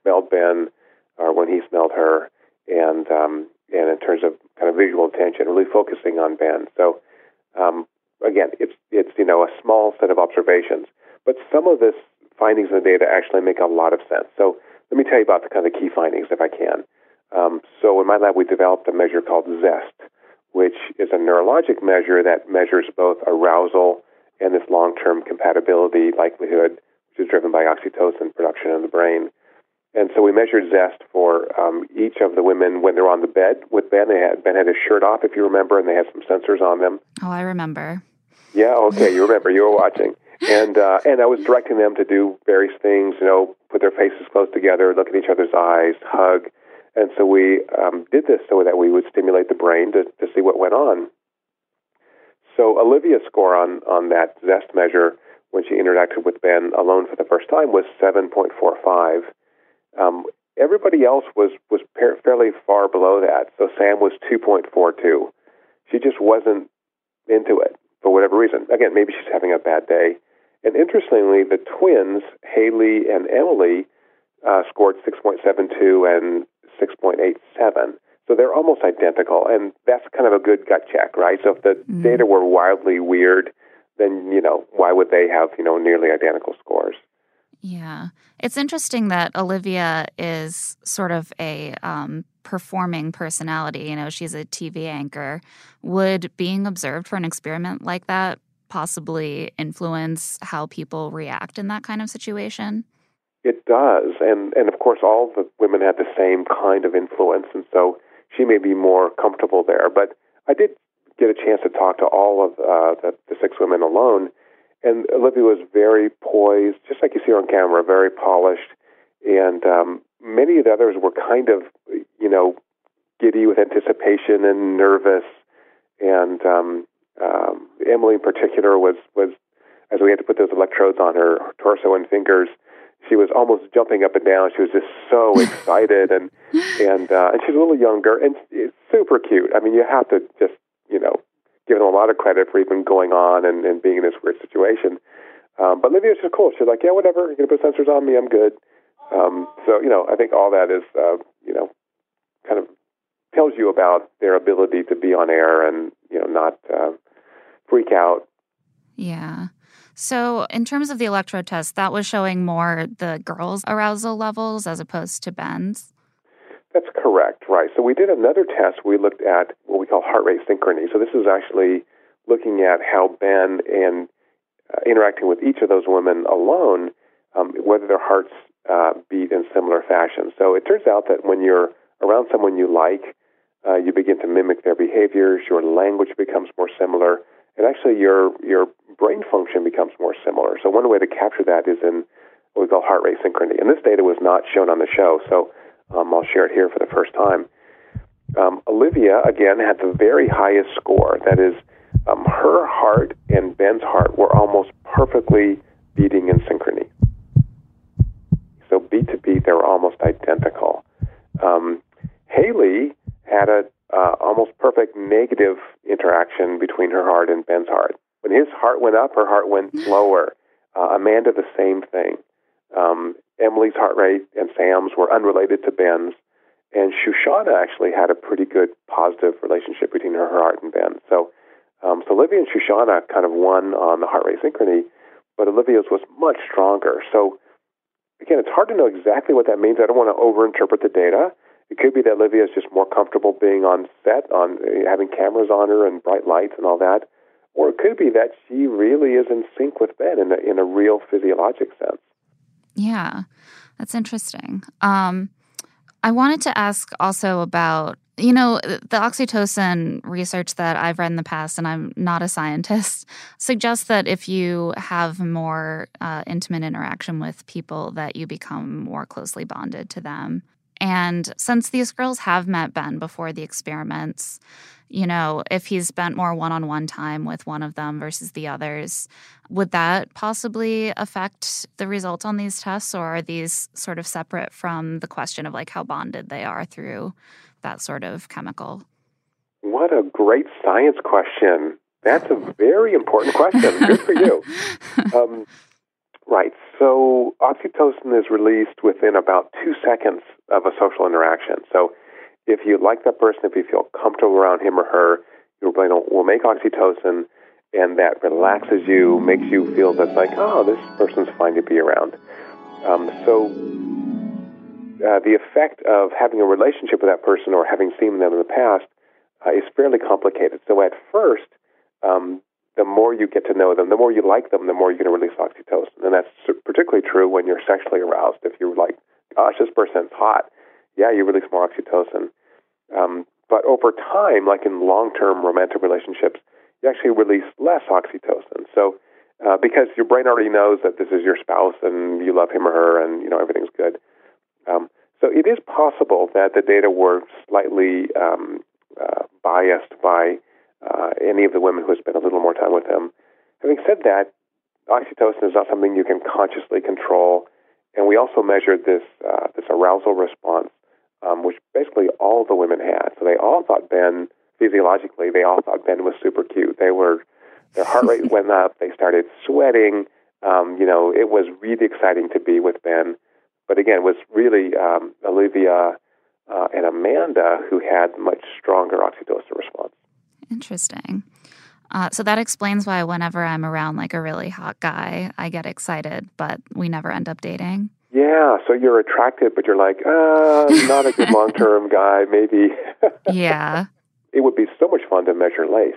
smelled Ben, or when he smelled her, and um, and in terms of kind of visual attention, really focusing on Ben. So um, again, it's it's you know a small set of observations, but some of this findings in the data actually make a lot of sense. So let me tell you about the kind of key findings if I can. Um, so in my lab, we developed a measure called ZEST, which is a neurologic measure that measures both arousal and this long-term compatibility likelihood, which is driven by oxytocin production in the brain. And so we measured zest for um, each of the women when they're on the bed with Ben. They had Ben had his shirt off, if you remember, and they had some sensors on them. Oh, I remember. Yeah, okay, you remember. You were watching, and uh, and I was directing them to do various things. You know, put their faces close together, look at each other's eyes, hug, and so we um, did this so that we would stimulate the brain to to see what went on. So Olivia's score on on that zest measure when she interacted with Ben alone for the first time was seven point four five um, everybody else was was fairly far below that. So Sam was 2.42. She just wasn't into it for whatever reason. Again, maybe she's having a bad day. And interestingly, the twins, Haley and Emily, uh, scored 6.72 and 6.87. So they're almost identical, and that's kind of a good gut check, right? So if the mm-hmm. data were wildly weird, then you know why would they have you know nearly identical scores? Yeah. It's interesting that Olivia is sort of a um, performing personality. You know, she's a TV anchor. Would being observed for an experiment like that possibly influence how people react in that kind of situation? It does. And, and of course, all the women had the same kind of influence. And so she may be more comfortable there. But I did get a chance to talk to all of uh, the, the six women alone and Olivia was very poised, just like you see her on camera, very polished. And um, many of the others were kind of, you know, giddy with anticipation and nervous. And um, um, Emily, in particular, was was as we had to put those electrodes on her torso and fingers. She was almost jumping up and down. She was just so excited, and and uh, and she's a little younger and it's super cute. I mean, you have to just you know given him a lot of credit for even going on and, and being in this weird situation. Um, but Livia's just cool. She's like, yeah, whatever. You're to put sensors on me. I'm good. Um, so, you know, I think all that is, uh, you know, kind of tells you about their ability to be on air and, you know, not uh, freak out. Yeah. So, in terms of the electro test, that was showing more the girls' arousal levels as opposed to Ben's. That's correct, right. So we did another test. We looked at what we call heart rate synchrony. So this is actually looking at how Ben and uh, interacting with each of those women alone, um, whether their hearts uh, beat in similar fashion. So it turns out that when you're around someone you like, uh, you begin to mimic their behaviors. Your language becomes more similar, and actually your your brain function becomes more similar. So one way to capture that is in what we call heart rate synchrony. And this data was not shown on the show, so um, I'll share it here for the first time. Um, Olivia, again, had the very highest score. That is, um, her heart and Ben's heart were almost perfectly beating in synchrony. So beat to beat, they were almost identical. Um, Haley had a uh, almost perfect negative interaction between her heart and Ben's heart. When his heart went up, her heart went lower. Uh, Amanda, the same thing. Um, Emily's heart rate and Sam's were unrelated to Ben's. And Shoshana actually had a pretty good positive relationship between her heart and Ben. So, um, so Olivia and Shoshana kind of won on the heart rate synchrony, but Olivia's was much stronger. So, again, it's hard to know exactly what that means. I don't want to overinterpret the data. It could be that Olivia is just more comfortable being on set, on having cameras on her and bright lights and all that, or it could be that she really is in sync with Ben in a, in a real physiologic sense. Yeah, that's interesting. Um, I wanted to ask also about, you know, the oxytocin research that I've read in the past, and I'm not a scientist, suggests that if you have more uh, intimate interaction with people, that you become more closely bonded to them. And since these girls have met Ben before the experiments, you know, if he's spent more one on one time with one of them versus the others, would that possibly affect the results on these tests, or are these sort of separate from the question of like how bonded they are through that sort of chemical? What a great science question. That's a very important question. Good for you. Um, right. So, oxytocin is released within about two seconds of a social interaction. So if you like that person, if you feel comfortable around him or her, your brain will, make oxytocin, and that relaxes you, makes you feel that like, oh, this person's fine to be around. Um, so uh, the effect of having a relationship with that person or having seen them in the past uh, is fairly complicated. So at first, um, the more you get to know them, the more you like them, the more you're going to release oxytocin. And that's particularly true when you're sexually aroused. If you're like, gosh, this person's hot, yeah, you release more oxytocin. Um, but over time, like in long term romantic relationships, you actually release less oxytocin. So, uh, because your brain already knows that this is your spouse and you love him or her and you know everything's good. Um, so it is possible that the data were slightly um, uh, biased by uh, any of the women who spent a little more time with him. Having said that, oxytocin is not something you can consciously control, and we also measured this uh, this arousal response, um, which basically all the women had. So they all thought Ben physiologically, they all thought Ben was super cute. They were their heart rate went up, they started sweating. Um, you know, it was really exciting to be with Ben. But again, it was really um, Olivia uh, and Amanda who had much stronger oxytocin response. Interesting. Uh, so that explains why whenever I'm around like a really hot guy, I get excited, but we never end up dating. Yeah, so you're attracted, but you're like, uh, not a good long term guy, maybe. yeah. It would be so much fun to measure Lace.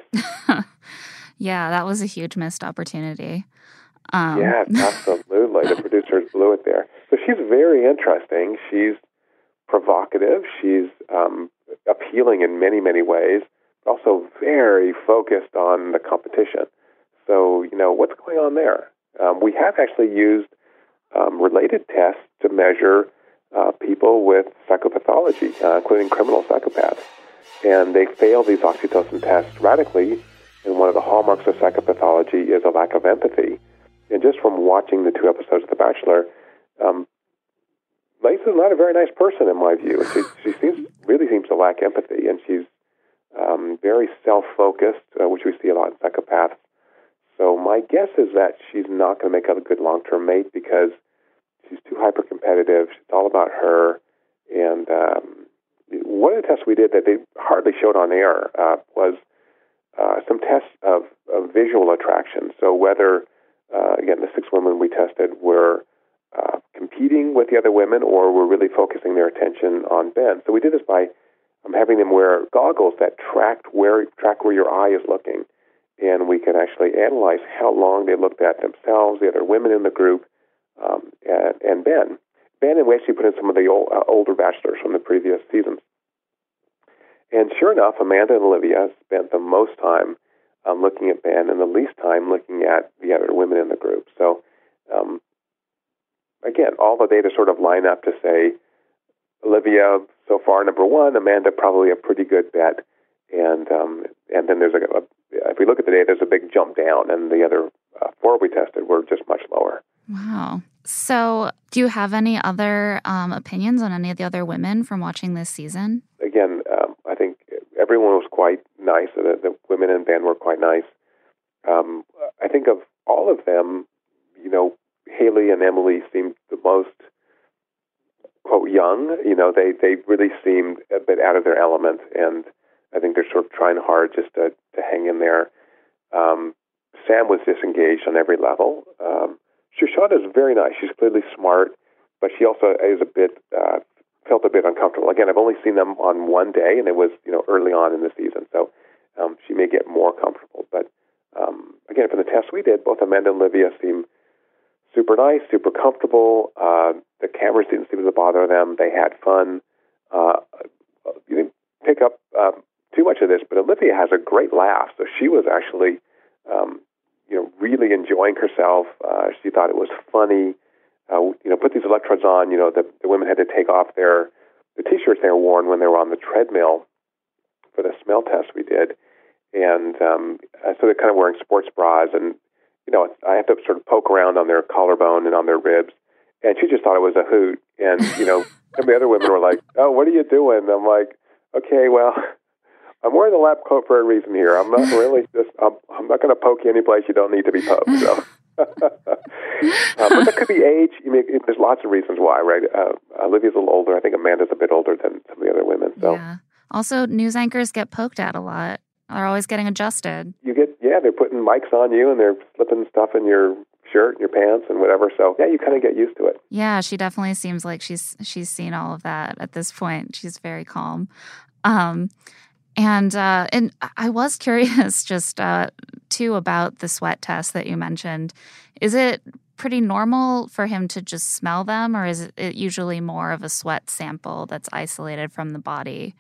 yeah, that was a huge missed opportunity. Um, yeah, absolutely. the producers blew it there. So she's very interesting. She's provocative. She's um, appealing in many, many ways but also very focused on the competition. So, you know, what's going on there? Um, we have actually used um, related tests to measure uh, people with psychopathology, uh, including criminal psychopaths. And they fail these oxytocin tests radically. And one of the hallmarks of psychopathology is a lack of empathy. And just from watching the two episodes of The Bachelor, um, is not a very nice person in my view. She, she seems really seems to lack empathy, and she's um, very self-focused, uh, which we see a lot in psychopaths. So my guess is that she's not going to make a good long-term mate because she's too hyper-competitive. It's all about her. And um, one of the tests we did that they hardly showed on air uh, was uh, some tests of, of, visual attraction. So whether, uh, again, the six women we tested were uh, competing with the other women or were really focusing their attention on Ben. So we did this by I'm having them wear goggles that track where track where your eye is looking, and we can actually analyze how long they looked at themselves, the other women in the group, um, and, and Ben. Ben and we actually put in some of the old, uh, older bachelors from the previous seasons. And sure enough, Amanda and Olivia spent the most time um, looking at Ben and the least time looking at the other women in the group. So, um, again, all the data sort of line up to say Olivia so far number one, Amanda probably a pretty good bet, and um, and then there's a, a if we look at the data, there's a big jump down, and the other uh, four we tested were just much lower. Wow. So, do you have any other um, opinions on any of the other women from watching this season? Again, um, I think everyone was quite nice. The, the women in Ben were quite nice. Um, I think of all of them, you know, Haley and Emily seemed the most quote young. You know, they they really seemed a bit out of their element, and I think they're sort of trying hard just to to hang in there. Um, Sam was disengaged on every level. Um, Shoshana is very nice. She's clearly smart, but she also is a bit uh, felt a bit uncomfortable. Again, I've only seen them on one day, and it was you know early on in the season, so um, she may get more comfortable. But um, again, from the tests we did, both Amanda and Olivia seem super nice, super comfortable. Uh, the cameras didn't seem to bother them. They had fun. Uh, you didn't pick up um, too much of this, but Olivia has a great laugh. So she was actually, um, you know, really enjoying herself. Uh, she thought it was funny. Uh, you know, put these electrodes on. You know, the, the women had to take off their the t-shirts they were worn when they were on the treadmill for the smell test we did, and um, so they're kind of wearing sports bras and you know, I have to sort of poke around on their collarbone and on their ribs. And she just thought it was a hoot. And, you know, some of the other women were like, oh, what are you doing? And I'm like, okay, well, I'm wearing the lab coat for a reason here. I'm not really just, I'm, I'm not going to poke you any place you don't need to be poked. So. uh, but that could be age. I mean, there's lots of reasons why, right? Uh, Olivia's a little older. I think Amanda's a bit older than some of the other women. So. Yeah. Also, news anchors get poked at a lot. They're always getting adjusted. You get, yeah, they're putting mics on you and they're slipping stuff in your shirt and your pants and whatever. So yeah, you kind of get used to it. Yeah, she definitely seems like she's she's seen all of that at this point. She's very calm. Um, and uh, and I was curious just uh, too about the sweat test that you mentioned. Is it pretty normal for him to just smell them, or is it usually more of a sweat sample that's isolated from the body?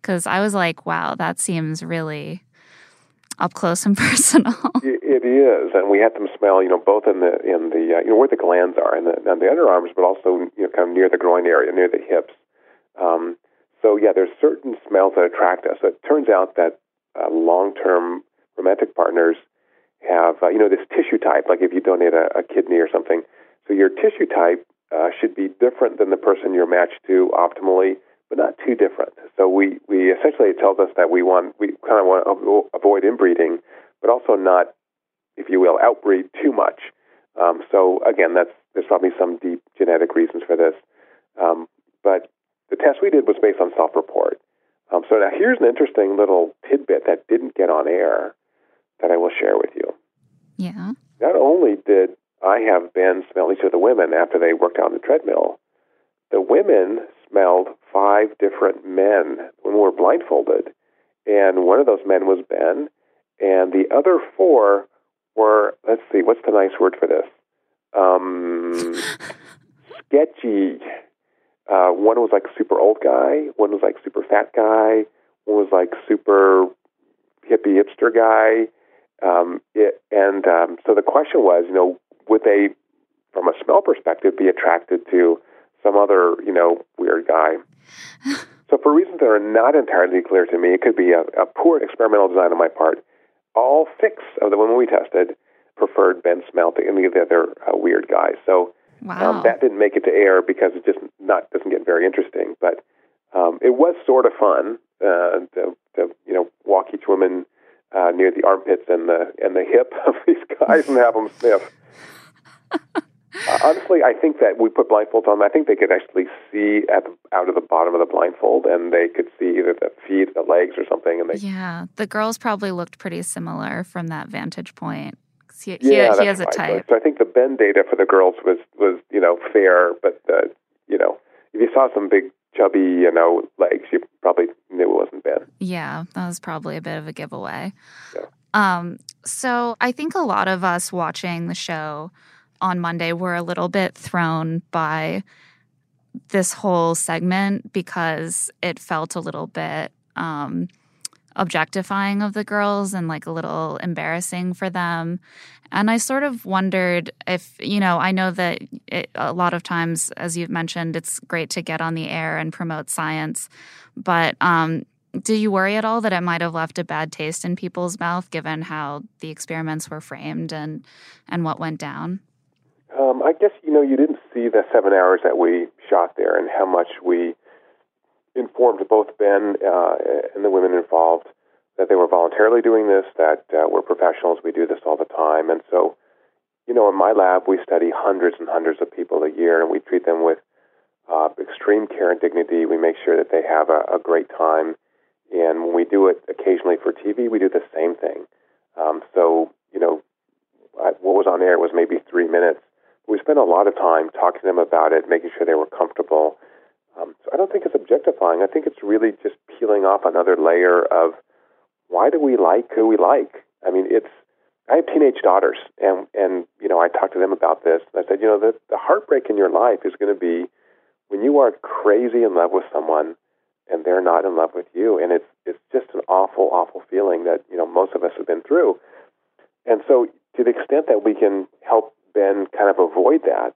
Because I was like, wow, that seems really up close and personal. it is, and we had them smell, you know, both in the in the uh, you know where the glands are, and the, and the underarms, but also you know kind of near the groin area, near the hips. Um, so yeah, there's certain smells that attract us. It turns out that uh, long-term romantic partners have, uh, you know, this tissue type. Like if you donate a, a kidney or something, so your tissue type uh, should be different than the person you're matched to optimally, but not too different. So we, we essentially it tells us that we want we kind of want to avoid inbreeding, but also not, if you will, outbreed too much. Um, so again, that's there's probably some deep genetic reasons for this. Um, but the test we did was based on self-report. Um, so now here's an interesting little tidbit that didn't get on air that I will share with you. Yeah. Not only did I have Ben smell each of the women after they worked out on the treadmill, the women smelled five different men when we were blindfolded. And one of those men was Ben, and the other four were, let's see, what's the nice word for this? Um, sketchy. Uh, one was like super old guy, one was like super fat guy, one was like super hippie hipster guy. Um, it, and um, so the question was, you know, would they, from a smell perspective, be attracted to some other, you know, weird guy? so for reasons that are not entirely clear to me, it could be a, a poor experimental design on my part. All six of the women we tested preferred Ben smell to any of the other uh, weird guys. So wow. um, that didn't make it to air because it just not doesn't get very interesting. But um, it was sort of fun uh, to, to you know walk each woman uh, near the armpits and the and the hip of these guys and have them sniff. Uh, honestly, I think that we put blindfolds on. I think they could actually see at the, out of the bottom of the blindfold, and they could see either the feet, the legs, or something. And they yeah, the girls probably looked pretty similar from that vantage point. He, yeah, he, he has a type. So I think the Ben data for the girls was was you know fair, but uh, you know if you saw some big chubby you know legs, you probably knew it wasn't Ben. Yeah, that was probably a bit of a giveaway. Yeah. Um, so I think a lot of us watching the show on Monday were a little bit thrown by this whole segment because it felt a little bit um, objectifying of the girls and like a little embarrassing for them. And I sort of wondered if, you know, I know that it, a lot of times, as you've mentioned, it's great to get on the air and promote science. But um, do you worry at all that it might have left a bad taste in people's mouth given how the experiments were framed and, and what went down? Um, I guess, you know, you didn't see the seven hours that we shot there and how much we informed both Ben uh, and the women involved that they were voluntarily doing this, that uh, we're professionals, we do this all the time. And so, you know, in my lab, we study hundreds and hundreds of people a year, and we treat them with uh, extreme care and dignity. We make sure that they have a, a great time. And when we do it occasionally for TV, we do the same thing. Um, so, you know, I, what was on air was maybe three minutes. We spent a lot of time talking to them about it, making sure they were comfortable. Um, so I don't think it's objectifying. I think it's really just peeling off another layer of why do we like who we like? I mean, it's I have teenage daughters, and and you know I talked to them about this. And I said, you know, the the heartbreak in your life is going to be when you are crazy in love with someone and they're not in love with you, and it's it's just an awful, awful feeling that you know most of us have been through. And so, to the extent that we can help Ben kind of avoid that,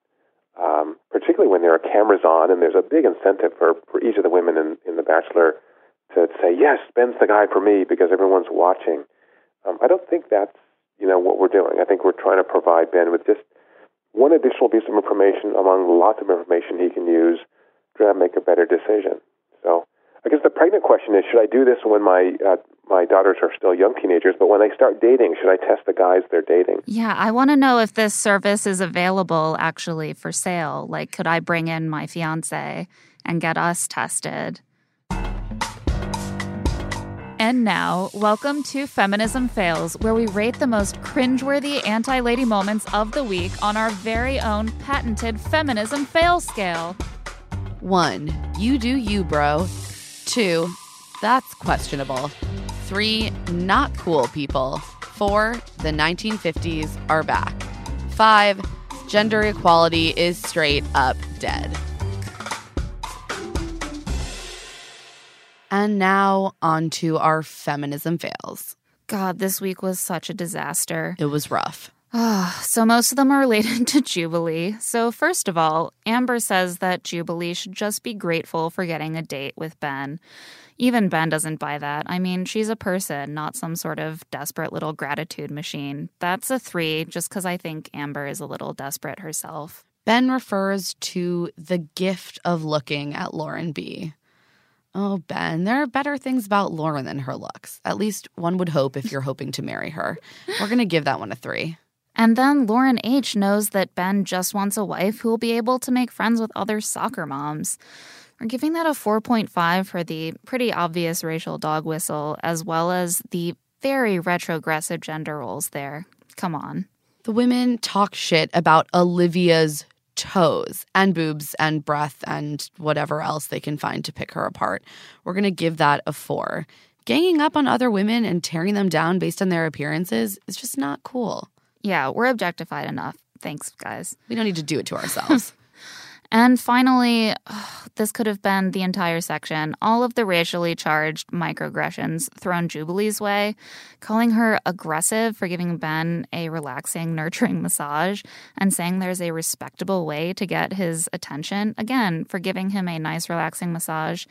um, particularly when there are cameras on, and there's a big incentive for for each of the women in in the Bachelor to say, yes, Ben's the guy for me because everyone's watching. Um, I don't think that's you know what we're doing. I think we're trying to provide Ben with just one additional piece of information among lots of information he can use to make a better decision. So I guess the pregnant question is: Should I do this when my uh, my daughters are still young teenagers, but when they start dating, should I test the guys they're dating? Yeah, I want to know if this service is available actually for sale. Like, could I bring in my fiance and get us tested? And now, welcome to Feminism Fails, where we rate the most cringeworthy anti lady moments of the week on our very own patented Feminism Fail scale. One, you do you, bro. Two, that's questionable. Three, not cool people. Four, the 1950s are back. Five, gender equality is straight up dead. And now on to our feminism fails. God, this week was such a disaster. It was rough. Ah, so most of them are related to Jubilee. So first of all, Amber says that Jubilee should just be grateful for getting a date with Ben. Even Ben doesn't buy that. I mean, she's a person, not some sort of desperate little gratitude machine. That's a three, just because I think Amber is a little desperate herself. Ben refers to the gift of looking at Lauren B. Oh, Ben, there are better things about Lauren than her looks. At least one would hope if you're hoping to marry her. We're going to give that one a three. And then Lauren H knows that Ben just wants a wife who will be able to make friends with other soccer moms. We're giving that a 4.5 for the pretty obvious racial dog whistle, as well as the very retrogressive gender roles there. Come on. The women talk shit about Olivia's toes and boobs and breath and whatever else they can find to pick her apart. We're going to give that a four. Ganging up on other women and tearing them down based on their appearances is just not cool. Yeah, we're objectified enough. Thanks, guys. We don't need to do it to ourselves. And finally, this could have been the entire section. All of the racially charged microaggressions thrown Jubilee's way, calling her aggressive for giving Ben a relaxing, nurturing massage, and saying there's a respectable way to get his attention. Again, for giving him a nice, relaxing massage.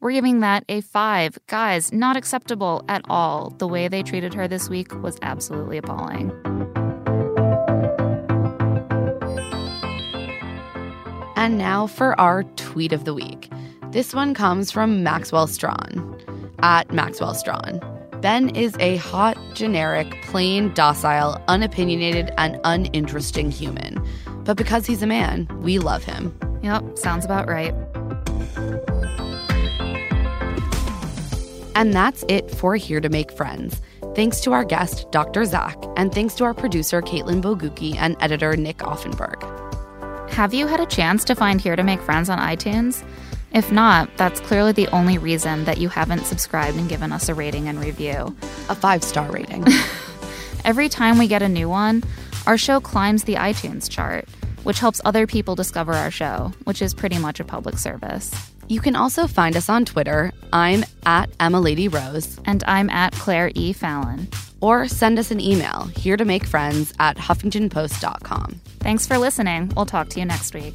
We're giving that a five. Guys, not acceptable at all. The way they treated her this week was absolutely appalling. And now for our tweet of the week. This one comes from Maxwell Strawn at Maxwell Strawn. Ben is a hot, generic, plain, docile, unopinionated, and uninteresting human. But because he's a man, we love him. Yep, sounds about right. And that's it for Here to Make Friends. Thanks to our guest, Dr. Zak, and thanks to our producer, Caitlin Bogucki, and editor, Nick Offenberg. Have you had a chance to find Here to Make Friends on iTunes? If not, that's clearly the only reason that you haven't subscribed and given us a rating and review. A five star rating. Every time we get a new one, our show climbs the iTunes chart, which helps other people discover our show, which is pretty much a public service. You can also find us on Twitter. I'm at Emma Lady Rose. And I'm at Claire E. Fallon. Or send us an email, here to make friends at huffingtonpost.com. Thanks for listening. We'll talk to you next week.